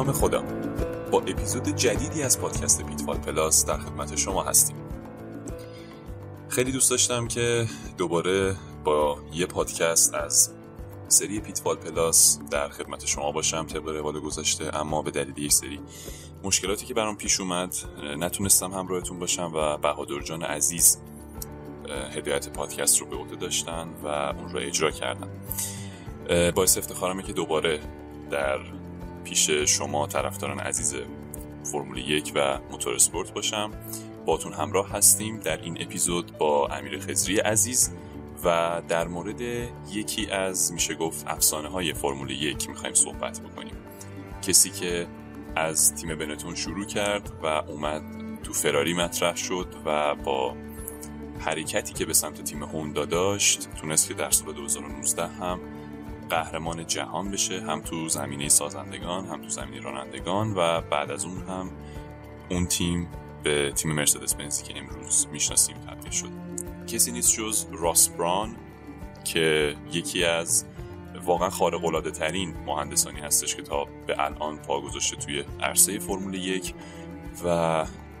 نام خدا. با اپیزود جدیدی از پادکست پیت وال پلاس در خدمت شما هستیم. خیلی دوست داشتم که دوباره با یه پادکست از سری پیت وال پلاس در خدمت شما باشم طبق روال گذشته اما به دلیل یک سری مشکلاتی که برام پیش اومد نتونستم همراهتون باشم و بهادر جان عزیز هدایت پادکست رو به عهده داشتن و اون رو اجرا کردن. باعث افتخارمه که دوباره در پیش شما طرفداران عزیز فرمول یک و موتور سپورت باشم. باتون همراه هستیم در این اپیزود با امیر خزری عزیز و در مورد یکی از میشه گفت افسانه های فرمول یک می‌خوایم صحبت بکنیم. کسی که از تیم بنتون شروع کرد و اومد تو فراری مطرح شد و با حرکتی که به سمت تیم هوندا داشت تونست که در سال 2019 هم قهرمان جهان بشه هم تو زمینه سازندگان هم تو زمینه رانندگان و بعد از اون هم اون تیم به تیم مرسدس بنزی که امروز می‌شناسیم تبدیل شد. کسی نیست جز راس بران که یکی از واقعا خارق العاده ترین مهندسانی هستش که تا به الان پا گذاشته توی عرصه فرمول یک و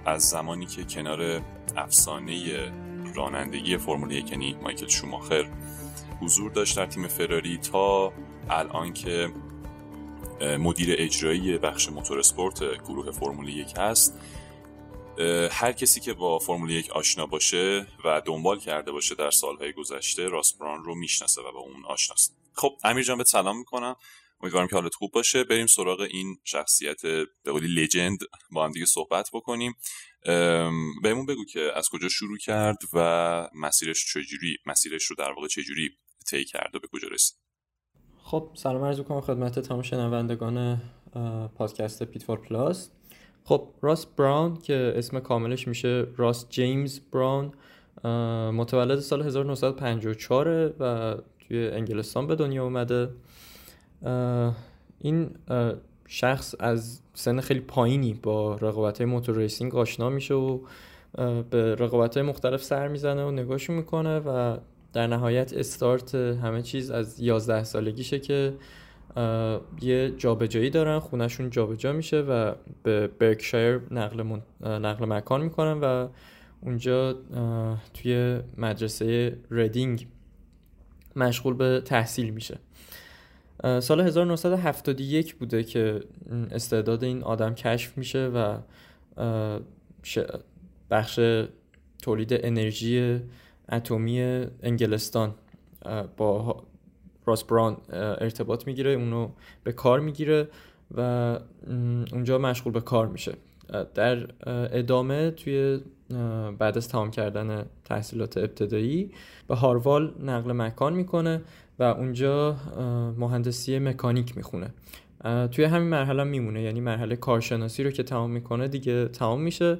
از زمانی که کنار افسانه رانندگی فرمول یک یعنی مایکل شوماخر حضور داشت در تیم فراری تا الان که مدیر اجرایی بخش موتور سپورت گروه فرمول یک هست. هر کسی که با فرمول یک آشنا باشه و دنبال کرده باشه در سالهای گذشته راسپران رو می‌شناسه و با اون آشناست. خب امیر جان به سلام می‌کنم. امیدوارم که حالت خوب باشه. بریم سراغ این شخصیت به قولی لجند با هم دیگه صحبت بکنیم. بهمون بگو که از کجا شروع کرد و مسیرش چجوری مسیرش رو در واقع چجوری طی کرد و به کجا رسید؟ خب سلام عرض می‌کنم خدمت تمام شنوندگان پادکست پیتفور پلاس خب راس براون که اسم کاملش میشه راس جیمز براون متولد سال 1954 و توی انگلستان به دنیا اومده. این شخص از سن خیلی پایینی با رقابت های motor racing آشنا میشه و به رقابت های مختلف سر می‌زنه و نگاهشون می‌کنه و در نهایت استارت همه چیز از 11 سالگیشه که یه جابجایی دارن خونشون جابجا میشه و به برکشایر نقل, من... نقل مکان می‌کنن و اونجا توی مدرسه ردینگ مشغول به تحصیل میشه. سال 1971 بوده که استعداد این آدم کشف میشه و بخش تولید انرژی اتمی انگلستان با راس بران ارتباط می‌گیره اونو به کار می‌گیره و اونجا مشغول به کار میشه. در ادامه توی بعد از تمام کردن تحصیلات ابتدایی به هاروال نقل مکان می‌کنه و اونجا مهندسی مکانیک می‌خونه. توی همین مرحله میمونه. یعنی مرحله کارشناسی رو که تمام می‌کنه دیگه تمام میشه.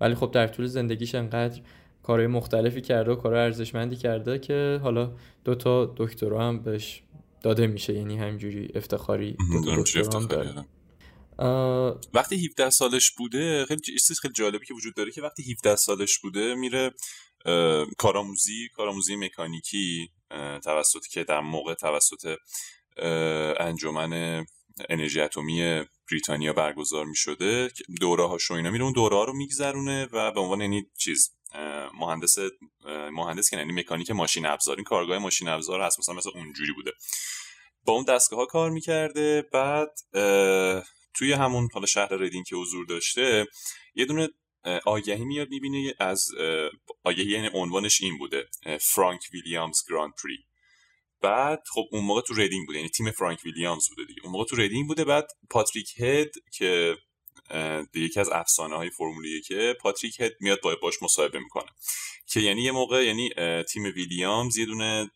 ولی خب در طول زندگیش انقدر کارهای مختلفی کرده و کارهای ارزشمندی کرده که حالا دو تا دکترا هم بهش داده میشه. یعنی همجوری افتخاری وقتی 17 سالش بوده خیلی چیز خیلی جالبی که وجود داره که وقتی 17 سالش بوده میره کارآموزی کارآموزی مکانیکی. توسط که در موقع توسط انجمن انرژی اتمی بریتانیا برگزار می شده دوره هاش رو اینا میره اون دوره ها رو میگذرونه و به عنوان یعنی چیز مهندس مهندس که یعنی مکانیک ماشین ابزار این کارگاه ماشین ابزار هست مثلا مثلا اونجوری بوده. با اون دستگاه ها کار می‌کرده بعد توی همون حالا شهر ریدینگ که حضور داشته یه دونه آگهی میاد می‌بینه از آگهی یعنی عنوانش این بوده فرانک ویلیامز Grand Prix. بعد خب اون موقع تو ریدینگ بود یعنی تیم فرانک ویلیامز بوده دیگه. اون موقع تو ریدینگ بوده بعد پاتریک هد که یکی از افسانه های فرمول یکه پاتریک هد میاد با باش مصاحبه می‌کنه. که یعنی یه موقع یعنی تیم ویلیامز یه دونه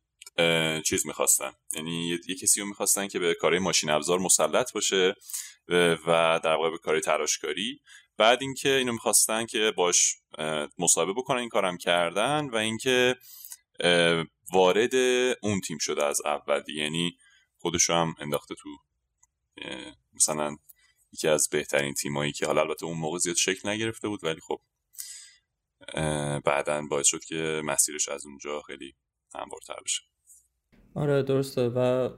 چیز می‌خواستن. یعنی یه کسی رو می‌خواستن که به کارهای ماشین ابزار مسلط باشه و در واقع به کار تراشکاری. بعد اینکه اینو می‌خواستن که باش مصاحبه بکنن این کارم کردن و اینکه وارد اون تیم شده از اول. یعنی خودشو هم انداخته تو مثلا یکی از بهترین تیمایی که حالا البته اون موقع زیاد شکل نگرفته بود ولی خب بعدا باعث شد که مسیرش از اونجا خیلی هموارتر بشه. آره درسته. و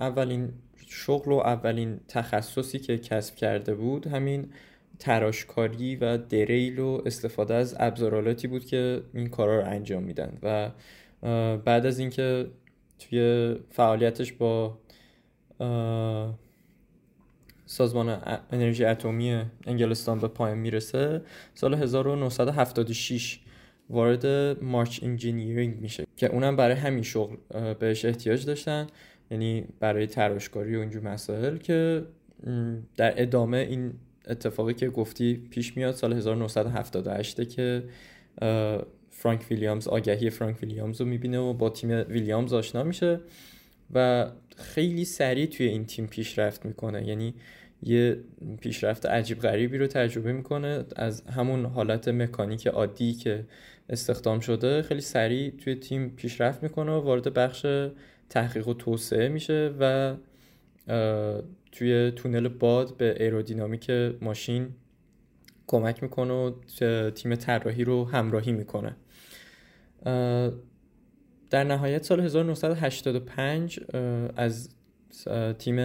اولین شغل و اولین تخصصی که کسب کرده بود همین تراشکاری و دریل و استفاده از ابزارالاتی بود که این کارا رو انجام میدن و بعد از اینکه توی فعالیتش با سازمان انرژی اتمی انگلستان به پایان می‌رسه سال 1976 وارد مارچ انجینیرینگ میشه که اونم برای همین شغل بهش احتیاج داشتن یعنی برای تراشکاری و اینجور مسائل که در ادامه این اتفاقی که گفتی پیش میاد سال 1978 که فرانک ویلیامز آگهی فرانک ویلیامز رو می‌بینه و با تیم ویلیامز آشنا میشه و خیلی سریع توی این تیم پیشرفت می‌کنه. یعنی یه پیشرفت عجیب غریبی رو تجربه می‌کنه. از همون حالت مکانیک عادی که استخدام شده خیلی سریع توی تیم پیشرفت می‌کنه و وارد بخش تحقیق و توسعه میشه و توی تونل باد به ایرودینامیک ماشین کمک می‌کنه و تیم طراحی رو همراهی می‌کنه. در نهایت سال 1985 از تیم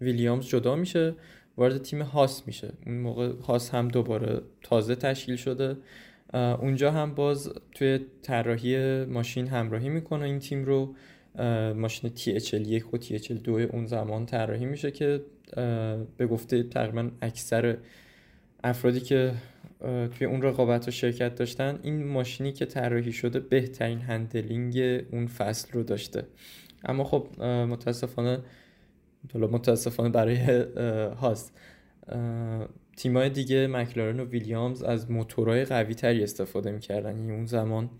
ویلیامز جدا میشه وارد تیم هاس میشه. اون موقع هاس هم دوباره تازه تشکیل شده. اونجا هم باز توی طراحی ماشین همراهی می‌کنه این تیم رو. ماشین THL1 و THL2 اون زمان طراحی میشه که به گفته تقریبا اکثر افرادی که توی اون رقابت رو شرکت داشتن این ماشینی که طراحی شده بهترین هندلینگ اون فصل رو داشته. اما خب متاسفانه متاسفانه برای هاست. تیمای دیگه مکلارن و ویلیامز از موتورهای قوی تری استفاده می‌کردن. یعنی اون زمان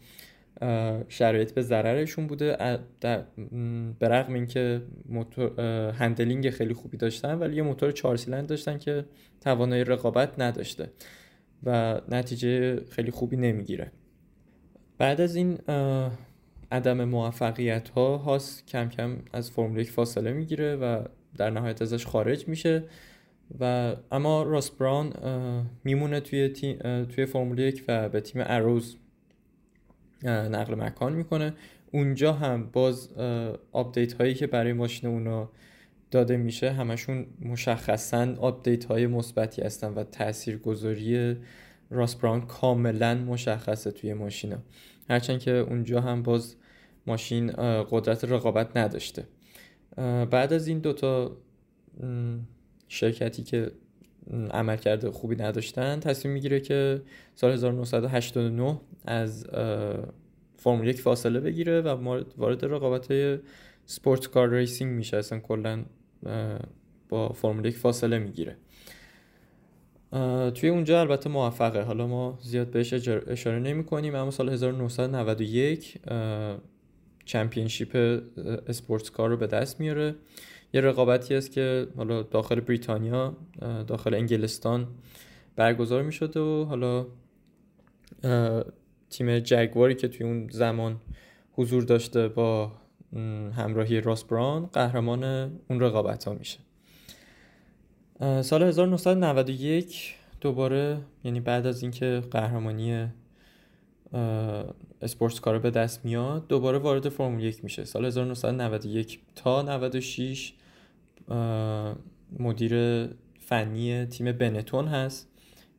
شرایط به ضررشون بوده. به رغم اینکه موتور هندلینگ خیلی خوبی داشتن ولی یه موتور چهار سیلندر داشتن که توانایی رقابت نداشته و نتیجه خیلی خوبی نمی‌گیره. بعد از این عدم موفقیت ها هاس کم کم از فرمول یک فاصله می‌گیره و در نهایت ازش خارج میشه و اما راس براون میمونه توی, توی فرمول یک و به تیم اروز. نقل مکان می‌کنه. اونجا هم باز آپدیت هایی که برای ماشین اونا داده میشه همشون مشخصا آپدیت های مثبتی هستن و تاثیرگذاری راس براون کاملا مشخصه توی ماشینا. هرچند که اونجا هم باز ماشین قدرت رقابت نداشته. بعد از این دوتا شرکتی که عملکرد خوبی نداشتن. تصمیم می‌گیره که سال 1989 از فرمول یک فاصله بگیره و وارد رقابت های sport car racing میشه. اصلا کلا با فرمول یک فاصله می‌گیره. توی اونجا البته موفقه. حالا ما زیاد بهش اشاره نمی کنیم اما سال 1991 چمپیونشیپ اسپورتس کار رو به دست میاره. یه رقابتی است که حالا داخل بریتانیا داخل انگلستان برگزار می شده و حالا تیم جگواری که توی اون زمان حضور داشته با همراهی راس بران قهرمان اون رقابت ها میشه سال 1991 دوباره یعنی بعد از اینکه قهرمانی اسپورتس کار به دست میاد دوباره وارد فرمول یک میشه. سال 1991 تا 96 مدیر فنی تیم بنتون هست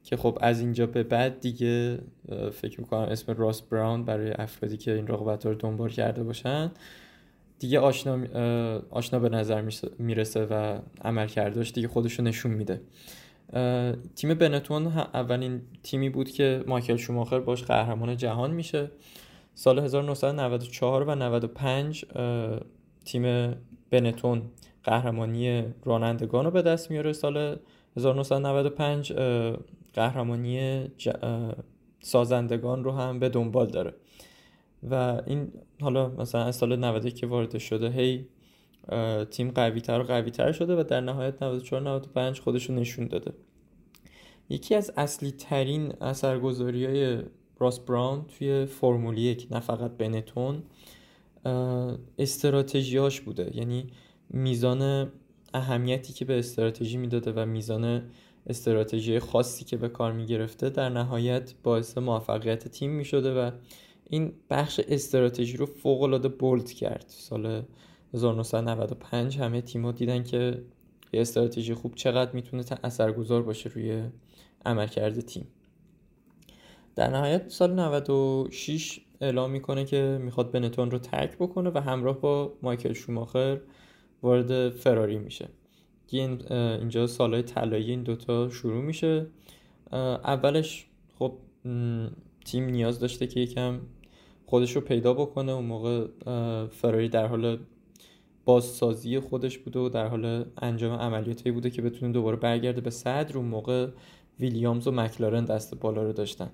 که خب از اینجا به بعد دیگه فکر می‌کنم اسم راس براون برای افرادی که این رقابت رو دنبال کرده باشن دیگه آشنا, آشنا به نظر می‌رسه و عمل کرداش دیگه خودشو نشون میده. تیم بنتون اولین تیمی بود که مایکل شوماخر باش قهرمان جهان میشه. سال 1994 و 95 تیم بنتون قهرمانی رانندگان رو به دست میاره. سال 1995 قهرمانی سازندگان رو هم به دنبال داره. و این حالا مثلا از سال 90 که وارد شده هی تیم قوی تر و قوی تر شده و در نهایت 94 95 خودشون نشون داده. یکی از اصلی ترین اثرگذاری های راس براون توی فرمول یک نه فقط بنتون استراتژیاش بوده. یعنی میزان اهمیتی که به استراتژی می‌داده و میزان استراتژی خاصی که به کار می‌گرفته در نهایت باعث موفقیت تیم می‌شده و این بخش استراتژی رو فوق العاده بولد کرد. سال 1995 همه تیم‌ها دیدن که یه استراتژی خوب چقدر می‌تونه اثرگذار باشه روی عملکرد تیم. در نهایت سال 96 اعلام می‌کنه که می‌خواد بنتون رو ترک بکنه و همراه با مایکل شوماخر وارد فراری میشه. اینجا سالهای طلایی این دوتا شروع میشه. اولش خب تیم نیاز داشته که یکم خودش رو پیدا بکنه. اون موقع فراری در حال بازسازی خودش بوده و در حال انجام عملیاتی بوده که بتونه دوباره برگرده به صدر. اون موقع ویلیامز و مکلارن دست بالا رو داشتن.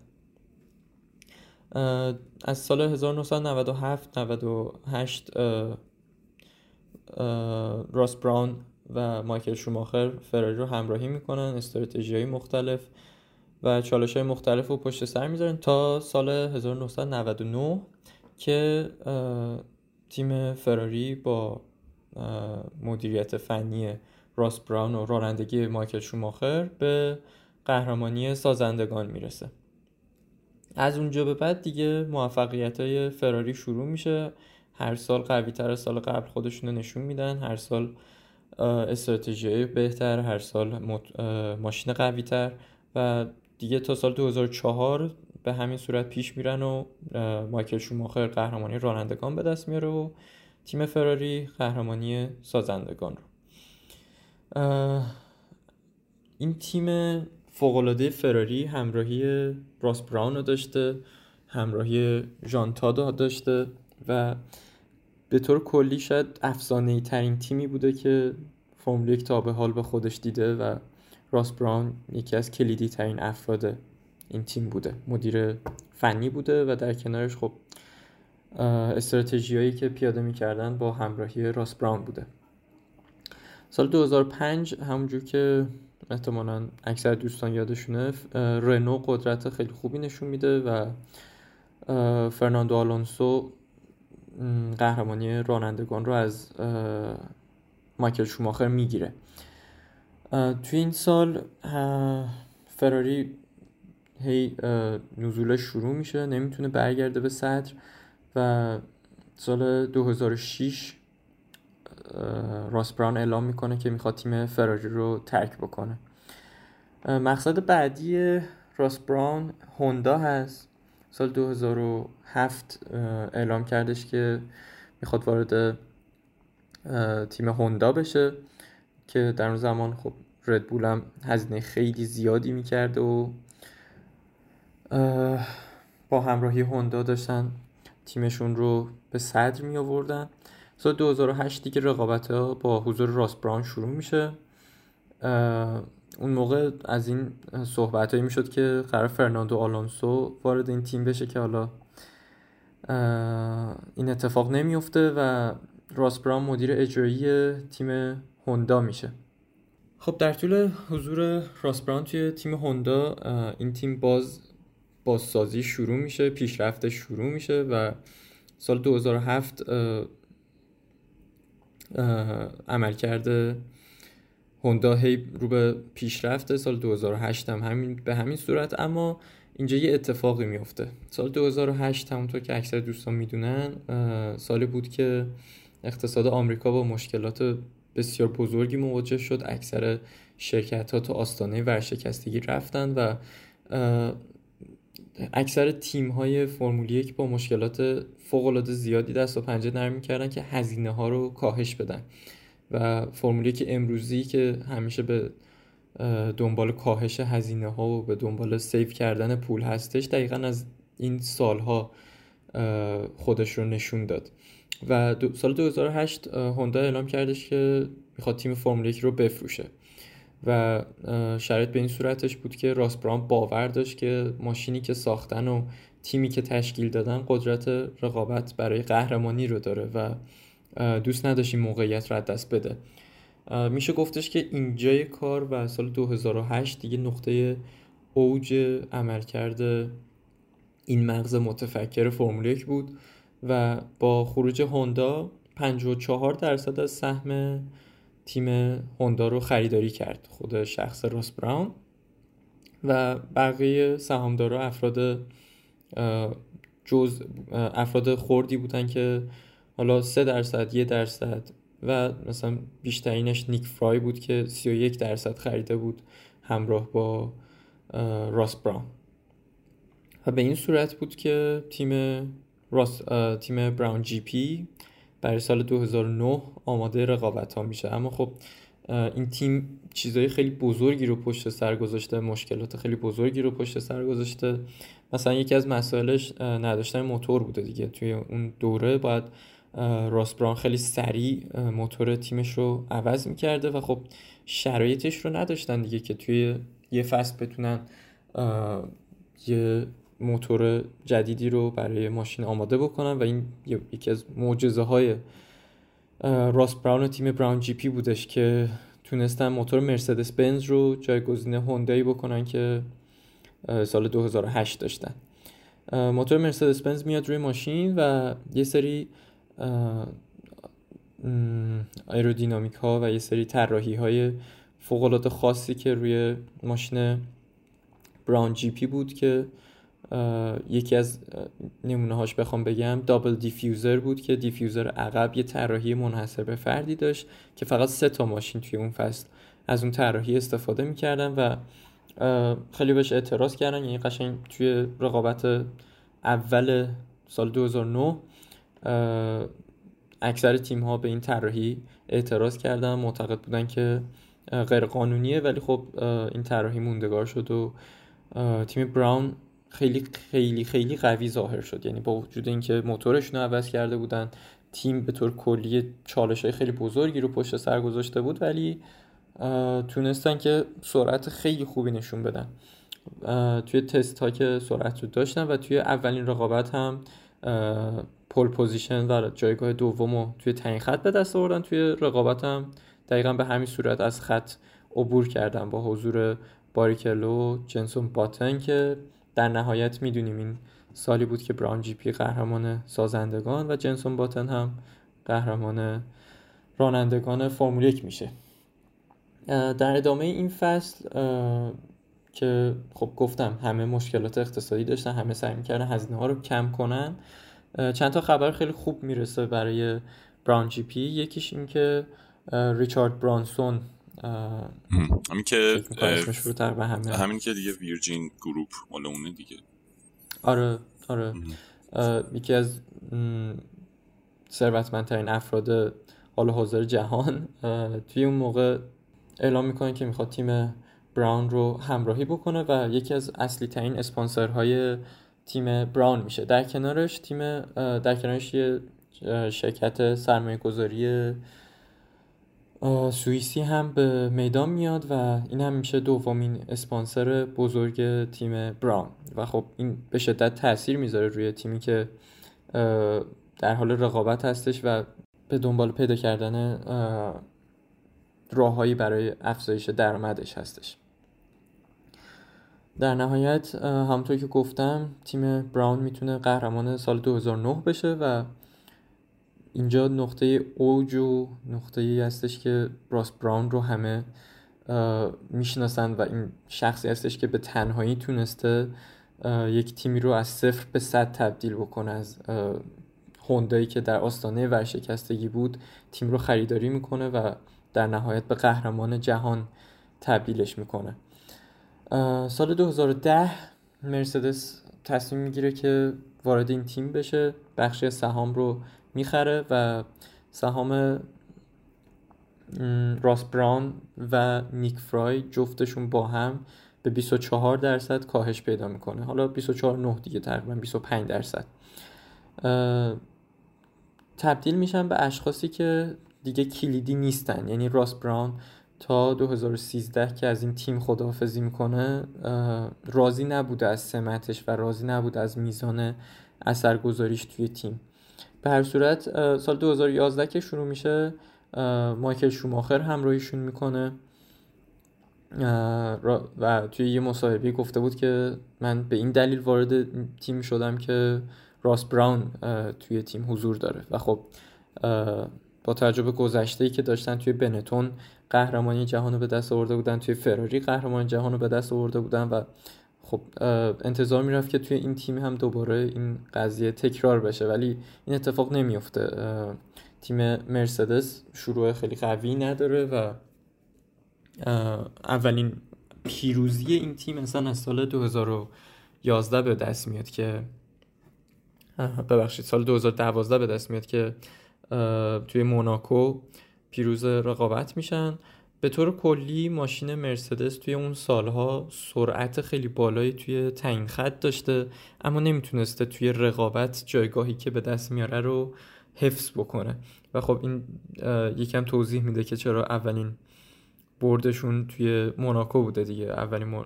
از سال 1997 98 راس براون و مایکل شوماخر فراری رو همراهی می‌کنن استراتژی های مختلف و چالش های مختلف رو پشت سر می‌ذارن تا سال 1999 که تیم فراری با مدیریت فنی راس براون و رانندگی مایکل شوماخر به قهرمانی سازندگان می‌رسه. از اونجا به بعد دیگه موفقیت های فراری شروع میشه. هر سال قوی تر از سال قبل خودشون نشون میدن. هر سال استراتژی بهتر هر سال ماشین قوی تر و دیگه تا سال 2004 به همین صورت پیش میرن و مایکل شوماخر قهرمانی رانندگان به دست میاره و تیم فراری قهرمانی سازندگان رو. این تیم فوقالعاده فراری همراهی راس براون رو داشته همراهی ژانتادو داشته و به طور کلی شاید افسانه ترین تیمی بوده که فرمول یک تا به حال به خودش دیده و راس براون یکی از کلیدی ترین افراد این تیم بوده. مدیر فنی بوده و در کنارش خب استراتژیایی که پیاده می‌کردن با همراهی راس براون بوده. سال 2005 همونجور که احتمالا اکثر دوستان یادشونه رنو قدرت خیلی خوبی نشون میده و فرناندو آلونسو قهرمانی رانندگان رو از مایکل شوماخر می‌گیره. توی این سال فراری هی نزولش شروع میشه نمی‌تونه برگرده به صدر. و سال 2006 راس براون اعلام می‌کنه که می‌خواد تیم فراری رو ترک بکنه. مقصد بعدی راس براون هوندا هست. سال 2007 اعلام کردش که می‌خواد وارد تیم هوندا بشه که در اون زمان خب ردبول هم هزینه خیلی زیادی می‌کرده و با همراهی هوندا داشتن تیمشون رو به صدر می آوردن سال 2008 دیگه رقابت ها با حضور راس براون شروع میشه. اون موقع از این صحبت هایی می‌شد که قرار فرناندو آلونسو وارد این تیم بشه که حالا این اتفاق نمیفته و راس براون مدیر اجرایی تیم هوندا میشه. خب در طول حضور راس براون توی تیم هوندا این تیم باز بازسازی شروع میشه پیشرفته شروع میشه و سال 2007 عمل کرده هوندا هی رو به پیشرفته سال 2008 هم همین به همین صورت. اما اینجا یه اتفاقی میفته. سال 2008 همونطور که اکثر دوستان می‌دونن سالی بود که اقتصاد آمریکا با مشکلات بسیار بزرگی مواجه شد. اکثر شرکت ها تو آستانه ورشکستگی رفتن و اکثر تیم های فرمول یک با مشکلات فوق العاده زیادی دست و پنجه نرم می‌کردن که هزینه ها رو کاهش بدن. و فرمول یک امروزی که همیشه به دنبال کاهش هزینه ها و به دنبال سیف کردن پول هستش دقیقا از این سالها خودش رو نشون داد. و سال 2008 هوندا اعلام کردش که می‌خواد تیم فرمول 1 رو بفروشه. و شرایط به این صورتش بود که راس بران باور داشت که ماشینی که ساختن و تیمی که تشکیل دادن قدرت رقابت برای قهرمانی رو داره و دوست نداشت این موقعیت رو دست بده. میشه گفتش که اینجای کار و سال 2008 دیگه نقطه اوج عملکرد این مغز متفکر فرمول 1 بود و با خروج هوندا 54 درصد از سهم تیم هوندا رو خریداری کرد. خود شخص راس براون و بقیه سهامدارا افراد جز افراد خوردی بودن که حالا 3 درصد یه درصد و مثلا بیشترینش نیک فرای بود که 31 درصد خریده بود همراه با راس براون. و به این صورت بود که تیم راس تیم براون جی پی برای سال 2009 آماده رقابت ها میشه. اما خب این تیم چیزهای خیلی بزرگی رو پشت سر گذاشته مشکلات خیلی بزرگی رو پشت سر گذاشته. مثلا یکی از مسائلش نداشتن موتور بوده دیگه. توی اون دوره باید راس بران خیلی سریع موتور تیمش رو عوض می‌کرده و خب شرایطش رو نداشتن دیگه که توی یه فصل بتونن یه موتور جدیدی رو برای ماشین آماده بکنن و این یکی از معجزه های راس براون و تیم براون جی پی بودش که تونستن موتور مرسدس بنز رو جایگزین هوندایی بکنن که سال 2008 داشتن. موتور مرسدس بنز میاد روی ماشین و یه سری ایرودینامیک ها و یه سری طراحی های فوق خاصی که روی ماشین براون جی پی بود که یکی از نمونه هاش بخوام بگم double diffuser بود که diffuser عقب یه طراحی منحصر به فردی داشت که فقط سه تا ماشین توی اون فصل از اون طراحی استفاده می‌کردن و خیلی بهش اعتراض کردن. یعنی قشنگ توی رقابت اول سال 2009 اکثر تیم ها به این طراحی اعتراض کردن. معتقد بودن که غیر قانونیه ولی خب این طراحی موندگار شد و تیم براون خیلی خیلی خیلی قوی ظاهر شد. یعنی با وجود اینکه موتورشون رو عوض کرده بودن تیم به طور کلی چالش های خیلی بزرگی رو پشت سر گذاشته بود ولی تونستن که سرعت خیلی خوبی نشون بدن. توی تست ها که سرعت رو داشتن و توی اولین رقابت هم pole position و جایگاه دوم رو توی تعیین خط به دست آوردن. توی رقابت هم دقیقا به همین صورت از خط عبور کردن با حضور باریکلو جنسون باتن که در نهایت می‌دونیم این سالی بود که براون جی پی قهرمان سازندگان و جنسون باتن هم قهرمان رانندگان فرمول یک میشه. در ادامه این فصل که خب گفتم همه مشکلات اقتصادی داشتن همه سعی می‌کردن هزینه ها رو کم کنن چند تا خبر خیلی خوب می‌رسه برای براون جی پی. یکیش این که ریچارد برانسون همین که همین که دیگه ویرجین گروپ مال اونه دیگه. آره آره. یکی از ثروتمندترین افراد حال حاضر جهان توی اون موقع اعلام می‌کنه که می‌خواد تیم براون رو همراهی بکنه و یکی از اصلی ترین اسپانسرهای تیم براون میشه. در کنارش تیم در کنارش یه شرکت سرمایه گذاری سوئیسی هم به میدان میاد و این هم میشه دومین اسپانسر بزرگ تیم براون. و خب این به شدت تاثیر می‌ذاره روی تیمی که در حال رقابت هستش و به دنبال پیدا کردن راههایی برای افزایش درآمدش هستش. در نهایت همونطور که گفتم تیم براون می‌تونه قهرمان سال 2009 بشه و اینجا نقطه اوج و نقطه ای هستش که راس براون رو همه می‌شناسن و این شخصی هستش که به تنهایی تونسته یک تیمی رو از صفر به صد تبدیل بکنه از هوندایی که در آستانه ورشکستگی بود تیم رو خریداری می‌کنه و در نهایت به قهرمان جهان تبدیلش می‌کنه. سال 2010 مرسدس تصمیم می‌گیره که وارد این تیم بشه. بخشی سهام رو می‌خره و سهام راس براون و نیک فرای جفتشون با هم به 24 درصد کاهش پیدا می‌کنه. حالا 24 نه دیگه تقریبا 25 درصد. تبدیل میشن به اشخاصی که دیگه کلیدی نیستن. یعنی راس براون تا 2013 که از این تیم خداحافظی می‌کنه راضی نبوده از سمتش و راضی نبوده از میزان اثرگذاریش توی تیم. به هر صورت سال 2011 که شروع میشه مایکل شوماخر همراهیشون می‌کنه. و توی یه مصاحبه گفته بود که من به این دلیل وارد تیم شدم که راس براون توی تیم حضور داره. و خب با تجربه گذشته ای که داشتن توی بنتون قهرمانی جهان رو به دست آورده بودن توی فراری قهرمانی جهان رو به دست آورده بودن و خب انتظار می‌رفت که توی این تیم هم دوباره این قضیه تکرار بشه ولی این اتفاق نمیفته تیم مرسدس شروع خیلی قوی نداره و اولین پیروزی این تیم مثلا از سال 2011 به دست میاد که ببخشید سال 2012 به دست میاد که توی موناکو پیروز رقابت میشن. به طور کلی ماشین مرسدس توی اون سالها سرعت خیلی بالایی توی تعیین خط داشته اما نمی‌تونسته توی رقابت جایگاهی که به دست میاره رو حفظ بکنه. و خب این یکم توضیح میده که چرا اولین بردشون توی موناکو بوده دیگه. اولین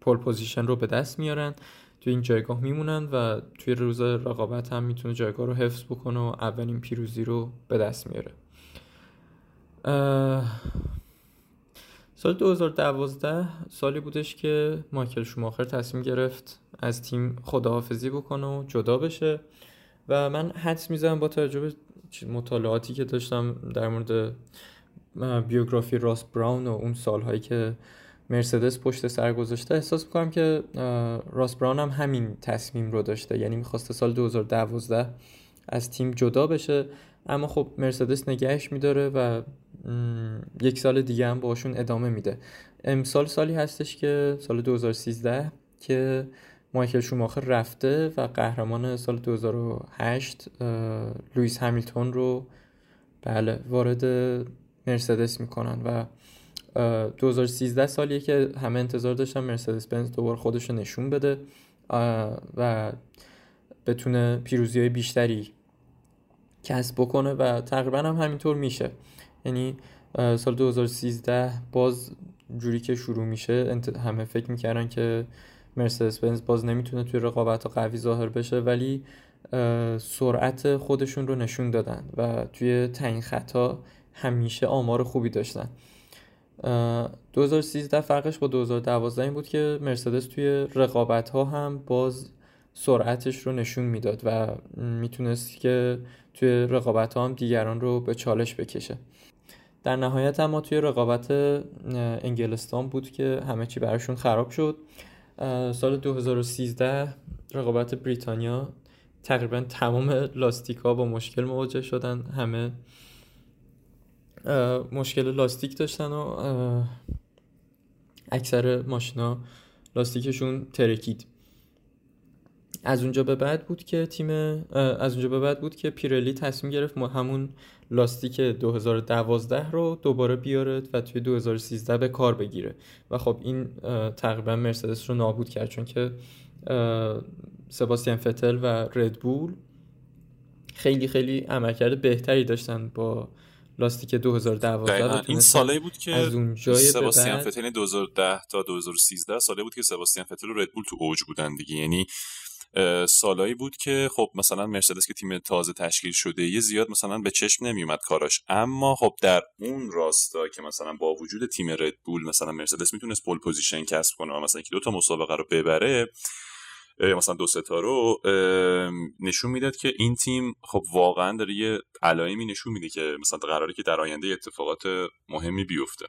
pole position رو به دست میارن توی این جایگاه میمونن و توی روز رقابت هم می‌تونه جایگاه رو حفظ بکنه و اولین پیروزی رو به دست میاره. سال 2012 سالی بودش که مایکل شوماخر تصمیم گرفت از تیم خداحافظی بکنه و جدا بشه و من حدس می‌زنم با تجربه مطالعاتی که داشتم در مورد بیوگرافی راس براون و اون سالهایی که مرسدس پشت سر گذاشته احساس می‌کنم که راس براون هم همین تصمیم رو داشته. یعنی می‌خواسته سال 2012 از تیم جدا بشه. اما خب مرسدس نگهش میداره و یک سال دیگه هم باشون ادامه میده. امسال سالی هستش که سال 2013 که مایکل شوماخر رفته و قهرمان سال 2008 لوئیس همیلتون رو بله وارد مرسدس می‌کنن و 2013 سالیه که همه انتظار داشتن مرسدس بنز دوباره خودش رو نشون بده و بتونه پیروزی های بیشتری کسب بکنه و تقریبا هم همینطور میشه. یعنی سال 2013 باز جوری که شروع میشه همه فکر می‌کردن که مرسدس بنز باز نمی‌تونه توی رقابت قوی ظاهر بشه ولی سرعت خودشون رو نشون دادن و توی تعیین خطا همیشه آمار خوبی داشتن. 2013 فرقش با 2012 این بود که مرسدس توی رقابت ها هم باز سرعتش رو نشون می‌داد و می‌تونست که توی رقابت ها هم دیگران رو به چالش بکشه. در نهایت اما توی رقابت انگلستان بود که همه چی براشون خراب شد. سال 2013 رقابت بریتانیا تقریبا تمام لاستیکا با مشکل مواجه شدن. همه مشکل لاستیک داشتن و اکثر ماشینا لاستیکشون ترکید. از اونجا به بعد بود که تیم از اونجا به بعد بود که پیرلی تصمیم گرفت همون لاستیک 2012 رو دوباره بیاره و توی 2013 به کار بگیره. و خب این تقریبا مرسدس رو نابود کرد چون که سباستیان فتل و ردبول خیلی خیلی عملکرد بهتری داشتن با لاستیک 2012 این سالی بود که از سباستیان فتل 2010 تا 2013 سالی بود که سباستیان فتل و ردبول تو اوج بودن دیگه. یعنی سالایی بود که خب مثلا مرسدس که تیم تازه تشکیل شده یه زیاد مثلا به چشم نمیومد کاراش. اما خب در اون راستا که مثلا با وجود تیم ردبول مثلا مرسدس می‌تونست pole position کسب کنه و مثلا که دو تا مسابقه رو ببره مثلا دو ستا رو نشون می‌داد که این تیم خب واقعا داره یه علائمی نشون میده که مثلا قراره که در آینده اتفاقات مهمی بیفته.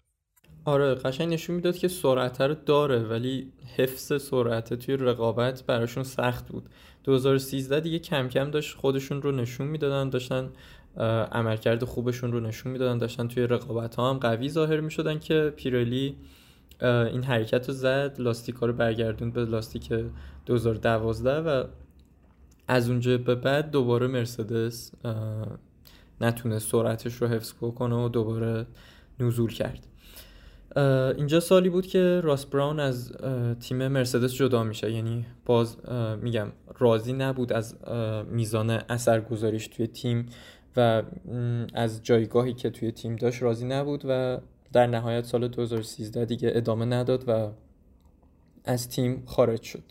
آره قشنگ نشون می‌داد که سرعت رو داره ولی حفظ سرعت توی رقابت براشون سخت بود. 2013 دیگه کم کم داشت خودشون رو نشون می‌دادن داشتن عملکرد خوبشون رو نشون می‌دادن داشتن توی رقابت ها هم قوی ظاهر می‌شدن که پیرلی این حرکت رو زد لاستیک ها رو برگردوند به لاستیک 2012 و از اونجا به بعد دوباره مرسدس نتونه سرعتش رو حفظ بکنه و دوباره نزول کرد. اینجا سالی بود که راس براون از تیم مرسدس جدا میشه. یعنی باز میگم راضی نبود از میزان اثرگذاریش توی تیم و از جایگاهی که توی تیم داشت راضی نبود و در نهایت سال 2013 دیگه ادامه نداد و از تیم خارج شد.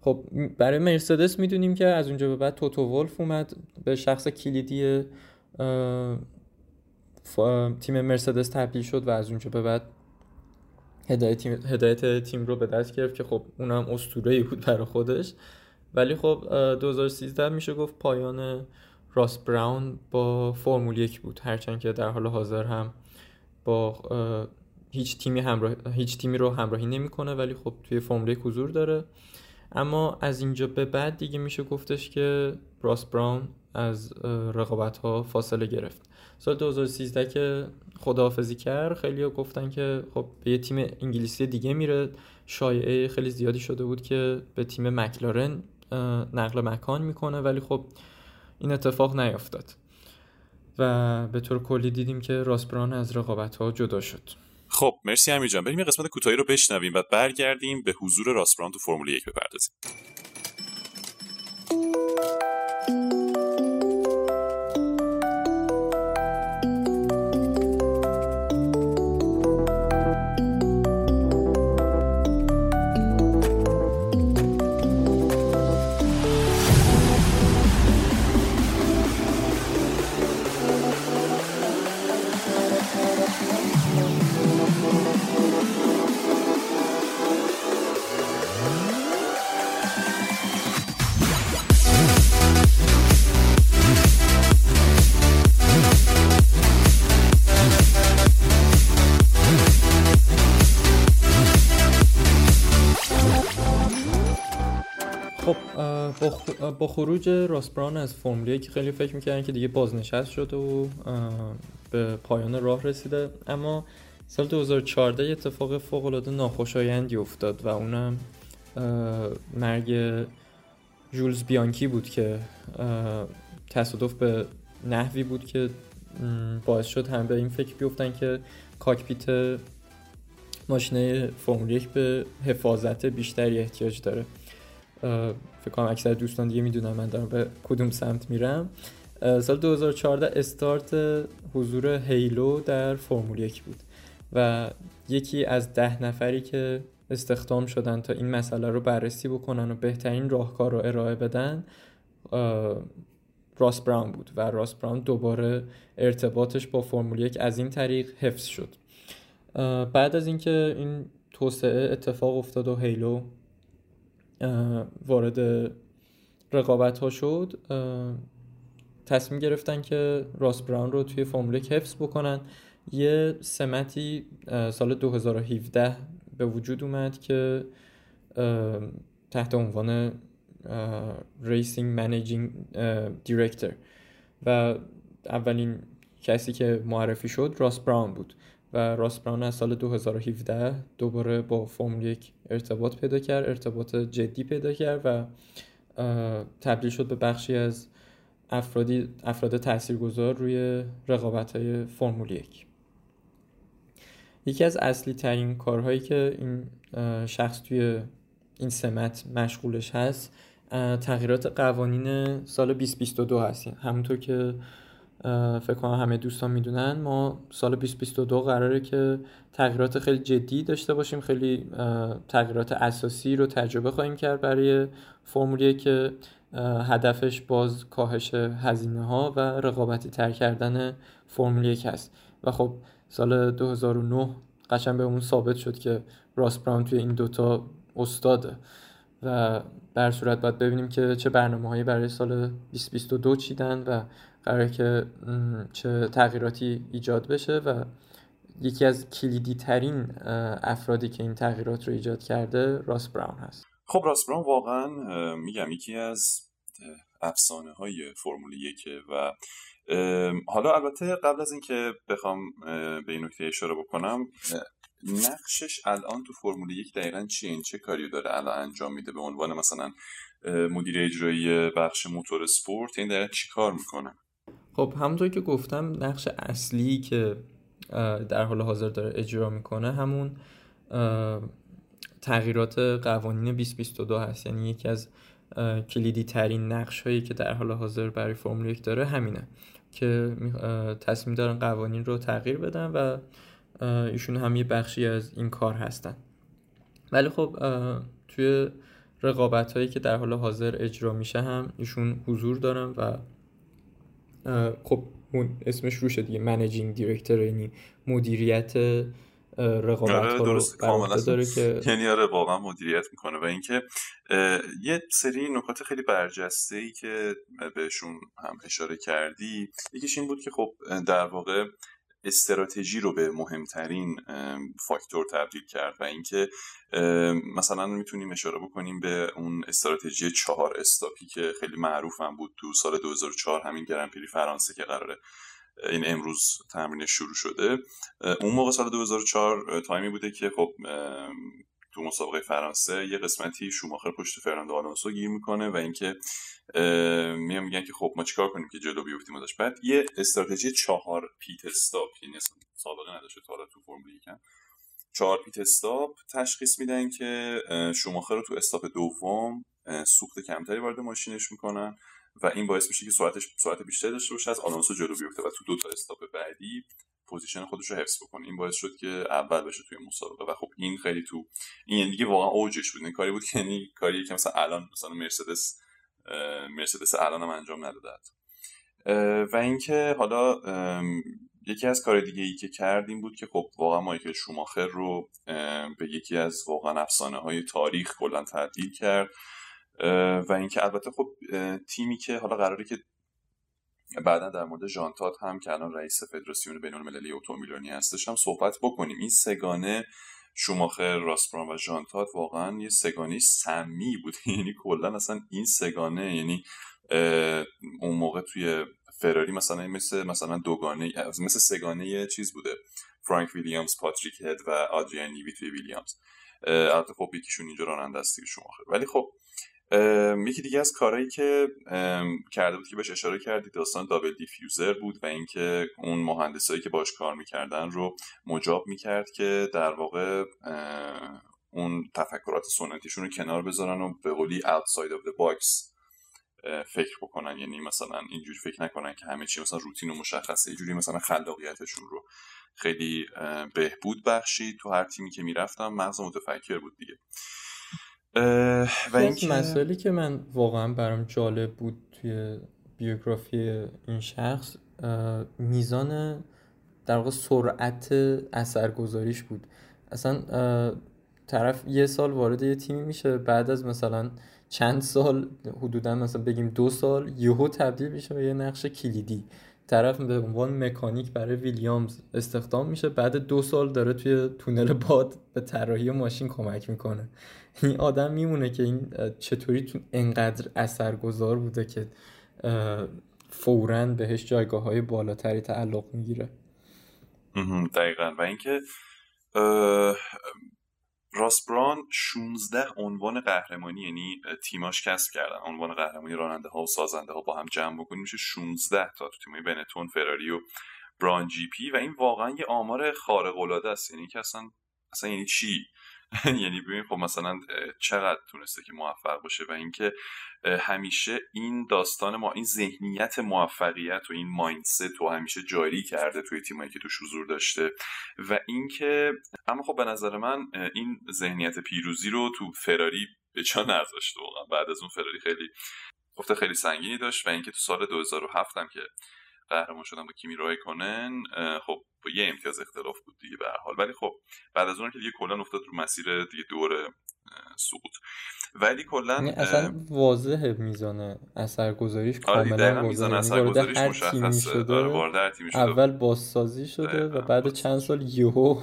خب برای مرسدس می‌دونیم که از اونجا به بعد توتو ولف اومد. به شخص کلیدی تیم مرسدس تبدیل شد و از اونجا به بعد هدایت تیم, هدایت تیم رو به دست گرفت که خب اونم اسطوره بود برای خودش. ولی خب 2013 میشه گفت پایان راس براون با فرمول یک بود. هرچند که در حال حاضر هم با هیچ تیمی همراه... هیچ تیمی رو همراهی نمی‌کنه ولی خب توی فرمول یک حضور داره. اما از اینجا به بعد دیگه میشه گفتش که راس براون از رقابت ها فاصله گرفت. سال 2013 که خداحافظی کرد خیلی گفتن که خب به یه تیم انگلیسی دیگه میره. شایعه خیلی زیادی شده بود که به تیم مکلارن نقل مکان می‌کنه ولی خب این اتفاق نیفتاد و به طور کلی دیدیم که راسپران از رقابت ها جدا شد. خب مرسی امیر جان بریم یه قسمت کوتاهی رو بشنویم و برگردیم به حضور راسپران تو فرمول یک بپردازیم. با خروج راسپران از فرمول که خیلی فکر می‌کردن که دیگه بازنشست شده و به پایان راه رسیده. اما سال 2014 اتفاق فوق العاده ناخوشایندی افتاد و اونم مرگ جولز بیانکی بود که تصادف به نحوی بود که باعث شد هم به این فکر بیفتن که کاکپیت ماشینه فرمول به حفاظت بیشتری احتیاج داره. فکر کنم اکثر دوستان دیگه می‌دونن من دارم به کدوم سمت میرم. سال 2014 استارت حضور هیلو در فرمول یک بود و یکی از ده نفری که استخدام شدن تا این مسئله رو بررسی بکنن و بهترین راهکار رو ارائه بدن راس براون بود و راس براون دوباره ارتباطش با فرمول یک از این طریق حفظ شد. بعد از اینکه این توسعه اتفاق افتاد و halo وارد رقابت ها شد تصمیم گرفتن که راس براون رو توی فرمول حفظ بکنن. یه سمتی سال 2017 به وجود اومد که تحت عنوان racing managing director و اولین کسی که معرفی شد راس براون بود. و راس براون از سال 2017 دوباره با فرمول یک ارتباط پیدا کرد ارتباط جدی پیدا کرد و تبدیل شد به بخشی از افرادی افراد تاثیرگذار روی رقابت های فرمول یک. یکی از اصلی ترین کارهایی که این شخص توی این سمت مشغولش هست تغییرات قوانین سال 2022 هستیم. همونطور که فکر کنم همه دوستان می‌دونن. ما سال 2022 قراره که تغییرات خیلی جدی داشته باشیم. خیلی تغییرات اساسی رو تجربه خواهیم کرد برای فرمولیه که هدفش باز کاهش هزینه ها و رقابتی تر کردن فرمول یک هست و خب سال 2009 قشن به اون ثابت شد که راس براون توی این دوتا استاده. و بر صورت باید ببینیم که چه برنامه هایی برای سال 2022 چیدن و قراره که چه تغییراتی ایجاد بشه و یکی از کلیدی ترین افرادی که این تغییرات رو ایجاد کرده راس براون هست. خب راس براون واقعا میگم یکی از افسانه های فرمول یکه و حالا البته قبل از اینکه بخوام به این نکته اشاره بکنم نقشش الان تو فرمول یک دقیقا چیه؟ چه کاری داره الان انجام میده به عنوان مثلا مدیر اجرایی بخش موتور سپورت؟ این دقیقا چی کار می‌کنه؟ خب همونطور که گفتم نقش اصلی که در حال حاضر داره اجرا می‌کنه همون تغییرات قوانین 2022 هست. یعنی یکی از کلیدی ترین نقش هایی که در حال حاضر برای فرمول یک داره همینه که تصمیم دارن قوانین رو تغییر بدن و ایشون هم یه بخشی از این کار هستن. ولی خب توی رقابت هایی که در حال حاضر اجرا میشه هم ایشون حضور دارن و خب اسمش روشه دیگه. منیجینگ دیرکتور یعنی مدیریت رقابت آره رو داره که یعنی آره واقعا مدیریت می‌کنه. و اینکه یه سری نکات خیلی برجسته ای که بهشون هم اشاره کردی یکیش این بود که خب در واقع استراتژی رو به مهمترین فاکتور تبدیل کرد و اینکه مثلا می‌تونیم اشاره بکنیم به اون استراتژی چهار استاپی که خیلی معروف هم بود تو سال 2004 همین گرانپری فرانسه که قراره این امروز تمرین شروع شده. اون موقع سال 2004 تایمی بوده که خب تو مسابقه فرانسه یه قسمتی شوماخر پشت فرناندو آلونسو گیر می‌کنه و اینکه میان میگن که خب ما چیکار کنیم که جلو بیفتیم ازش. بعد یه استراتژی چهار pit stop یعنی سابقه نداشته تا تو فرمول یکم. چهار pit stop تشخیص میدن که شوماخر رو تو stop دوم سوخت کمتری وارد ماشینش می‌کنن و این باعث میشه که سرعتش سرعت بیشتری داشته باشه از آلونسو جلو بیفته و تو دو تا stop بعدی position خودش رو حفظ بکنه. این باعث شد که اول بشه توی مسابقه و خب این خیلی تو این یعنی دیگه واقعا اوجش بود. این کاری بود که یعنی کاری که مثلا الان مثلا مرسدس مرسدس الان هم انجام نداده و اینکه حالا یکی از کار دیگه ای که کردیم بود که خب واقعا مایکل شوماخر رو به یکی از واقعا افسانه های تاریخ کلا تبدیل کرد. و اینکه البته خب تیمی که حالا قراره که بعدا در مورد ژانتات هم که الان رئیس فدراسیون بین المللی اتومبیلونی هستش هم صحبت بکنیم. این سگانه شوماخر راسپران و ژانتات واقعا یه سگانه سمی بود. یعنی کلا اصلا این سگانه یعنی اون موقع توی فراری مثلا مثل مثلا دوگانه مثل سگانه چیز بوده. فرانک ویلیامز پاتریک هد و آدریان نیوی توی ویلیامز البته خب یکیشون اینجا راننده است شوماخر. ولی خب یکی دیگه از کارهایی که کرده بود که بهش اشاره کردی داستان دابل دیفیوزر بود و اینکه اون مهندسایی که باش کار می‌کردن رو مجاب می‌کرد که در واقع اون تفکرات سنتیشون رو کنار بذارن و به قولی outside of the box فکر بکنن. یعنی مثلا اینجوری فکر نکنن که همه چی مثلا روتین و مشخصه اینجوری مثلا خلاقیتشون رو خیلی بهبود بخشید. تو هر تیمی که می‌رفتم مغز متفکر بود دیگه. و این مسئله که من واقعا برام جالب بود توی بیوگرافی این شخص میزان در واقع سرعت اثرگذاریش بود. اصلا طرف یه سال وارد یه تیمی میشه بعد از مثلا چند سال حدودا مثلا بگیم دو سال یهو تبدیل میشه به یه نقش کلیدی. طرف به عنوان مکانیک برای ویلیامز استخدام میشه بعد دو سال داره توی تونل باد به طراحی ماشین کمک می‌کنه. این آدم میمونه که این چطوری تو انقدر اثرگذار بوده که فورا بهش جایگاه های بالاتری تعلق می‌گیره. دقیقا. و اینکه راسبران 16 عنوان قهرمانی یعنی تیماش کسب کردن. عنوان قهرمانی راننده ها و سازنده ها با هم جمع بکنیم میشه 16 تا تو تیمای بنتون فراری و بران جی پی. و این واقعا یه آمار خارق العاده است. یعنی که اصلا اصلا یعنی چی؟ یعنی ببین خب مثلا چقدر تونسته که موفق باشه و اینکه همیشه این داستان ما این ذهنیت موفقیت و این مایندست رو همیشه جاری کرده توی تیمایی که توش حضور داشته و اینکه اما خب به نظر من این ذهنیت پیروزی رو تو فراری به جا نذاشته واقعا. بعد از اون فراری خیلی گفته خیلی سنگینی داشت و اینکه تو سال 2007 هم که قهرمان شدن با کیمی رای کنن خب با یه امتیاز اختلاف بود دیگه به حال. ولی خب بعد از اون که دیگه کلا افتاد رو مسیر دیگه دور سقوط. ولی کلا یعنی اصلا واضحه میزان اثرگذاریش آره، کاملا میزان اثرگذاریش مشخصه. شده. آره اول بازسازی شده و بعد چند سال یهو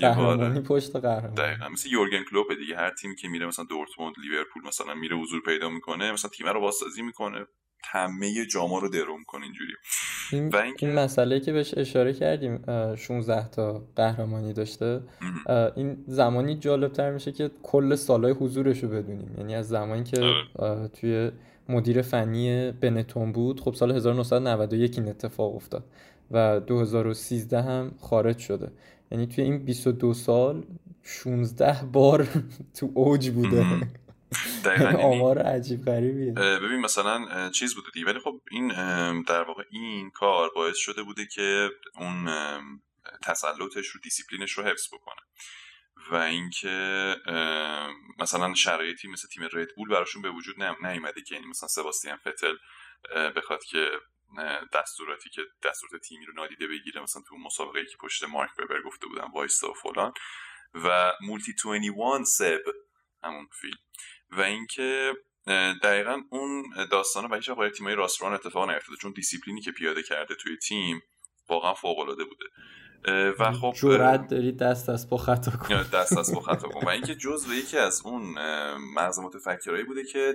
قهرمانی پشت قهرمانی دقیقاً. مثل یورگن کلوپ دیگه هر تیمی که میره مثلا دورتموند لیورپول مثلا میره حضور پیدا می‌کنه مثلا تیم رو بازسازی می‌کنه. همه جاما رو درو کنه اینجوری. این, و این مسئله که بهش اشاره کردیم 16 تا قهرمانی داشته. این زمانی جالب تر میشه که کل سالهای حضورش رو بدونیم. یعنی از زمانی که آره. توی مدیر فنی بنتون بود خب سال 1991 این اتفاق افتاد و 2013 هم خارج شده. یعنی توی این 22 سال 16 بار تو اوج بوده. آمار عجیب غریبیه. ببین مثلا چیز بوده دیگه. ولی خب این در واقع این کار باعث شده بوده که اون تسلطش رو دیسیپلینش رو حفظ بکنه. و اینکه مثلا شرایطی مثل تیم ردبول براشون به وجود نیومده که یعنی مثلا سباستیان فتل بخواد که دستوراتی که دستورات تیمی رو نادیده بگیره مثلا تو مسابقه که پشت مارک وبر گفته بودن وایستا و فلان. و multi 21 Seb همون فیلم. و اینکه دقیقا اون داستان به هیچ وقت تیمای راس براون اتفاق نیفتاده چون دیسیپلینی که پیاده کرده توی تیم واقعا فوق العاده بوده و خب جرأت داری دست از پا خطا کن دست از پا خطا کن و اینکه جزء یکی از اون مغز متفکرایی بوده که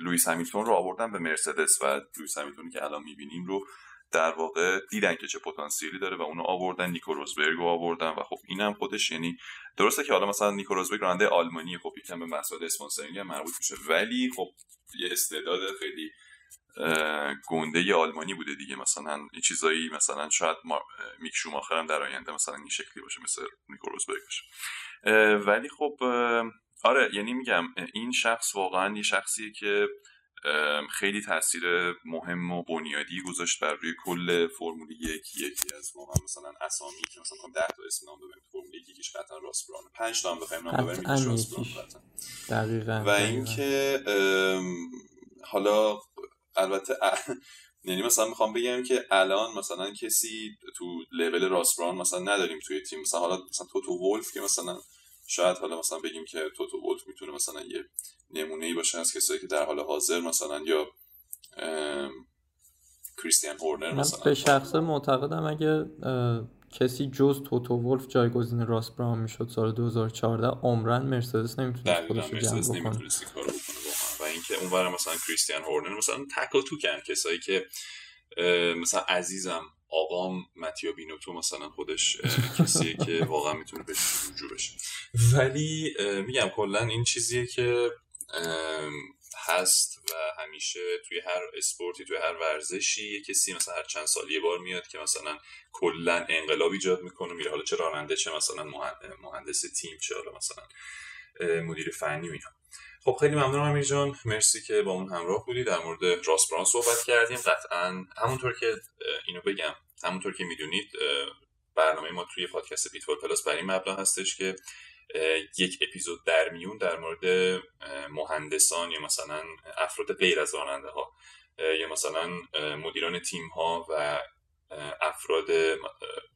لوئیس همیلتون رو آوردن به مرسدس و لوئیس همیلتونی که الان می‌بینیم رو در واقع دیدن که چه پتانسیلی داره و اونو آوردن نیکو روزبرگ رو آوردن و خب اینم خودش یعنی درسته که حالا مثلا نیکو روزبرگ راننده آلمانی خب یکم به مسائل sponsoring مربوط میشه ولی خب یه استعداد خیلی گنده آلمانی بوده دیگه. مثلا این چیزایی مثلا شاید میک شوماخر هم در آینده مثلا این شکلی باشه مثل نیکو روزبرگ باشه. ولی خب آره یعنی میگم این شخص واقعا یه شخصیه که خیلی تاثیر مهم و بنیادی گذاشت بر روی کل فرمول یک یکی از واقعا مثلا اسامی که مثلا 10 تا اسم نام ببریم فرمول یک یکیش قطعا راست بران 5 تا هم بخوایم نام ببریم راست دقیقاً و اینکه حالا البته یعنی مثلا می‌خوام بگم که الان مثلا کسی تو لول راسبران مثلا نداریم توی تیم مثلا حالا مثلا توتو ولف که مثلا شاید حالا مثلا بگیم که توتو ولف می‌تونه مثلا یه نمونه ای باشه از کسایی که در حال حاضر مثلا یا کریستیان هورنر مثلا. به شخص معتقدم اگه کسی جز توتو ولف جایگزین راس براون می‌شد سال 2014 عمرن مرسدس نمی‌تونه خودش رو جمع بکنه. و اینکه اونور مثلا کریستیان هورنر مثلا تکل تو کن کسایی که مثلا عزیزم آقام متیا بینوتو مثلا خودش کسیه که واقعا می‌تونه بهش رجوع بشه. ولی میگم کلا این چیزیه که هست و همیشه توی هر اسپورتی توی هر ورزشی یه کسی مثلا هر چند سال یه بار میاد که مثلا کلا انقلاب ایجاد می‌کنه میره حالا چه راننده چه مثلا مهندس تیم چه حالا مثلا مدیر فنی و خب خیلی ممنونم امیر جان. مرسی که با اون همراه بودی. در مورد راسپران صحبت کردیم. قطعا همونطور که اینو بگم همونطور که می‌دونید برنامه ما توی پادکست بیتفول پلاس بر این مبنا هستش که یک اپیزود در میون در مورد مهندسان یا مثلا افراد غیر از راننده ها یا مثلا مدیران تیم ها و افراد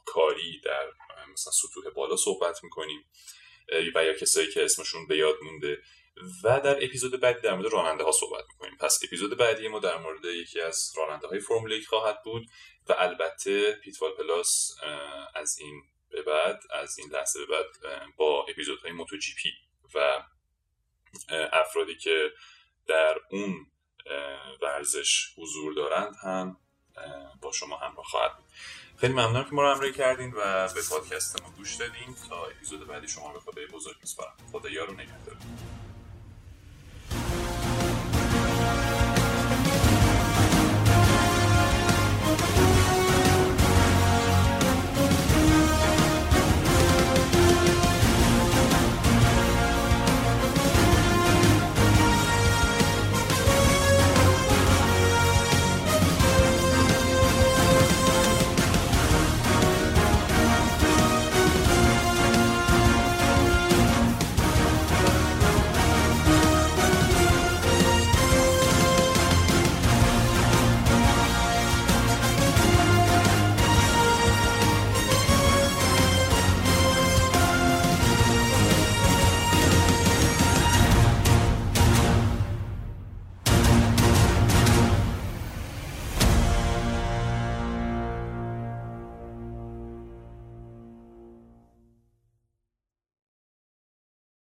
کاری در مثلا سطوح بالا صحبت می‌کنیم. و یا کسایی که اسمشون به یاد مونده. و در اپیزود بعدی در مورد راننده ها صحبت می‌کنیم. پس اپیزود بعدی ما در مورد یکی از راننده های فرمول 1 خواهد بود و البته پیت وال پلاس از این به بعد از این لحظه به بعد با اپیزودهای موتو جی پی و افرادی که در اون ورزش حضور دارند هم با شما همراه خواهد بود. خیلی ممنونم که ما رو همراهی کردین و به پادکست ما گوش دادین. تا اپیزود بعدی شما به خدای بزرگ میسپارم. خدا یار و نگهدار. Thank you.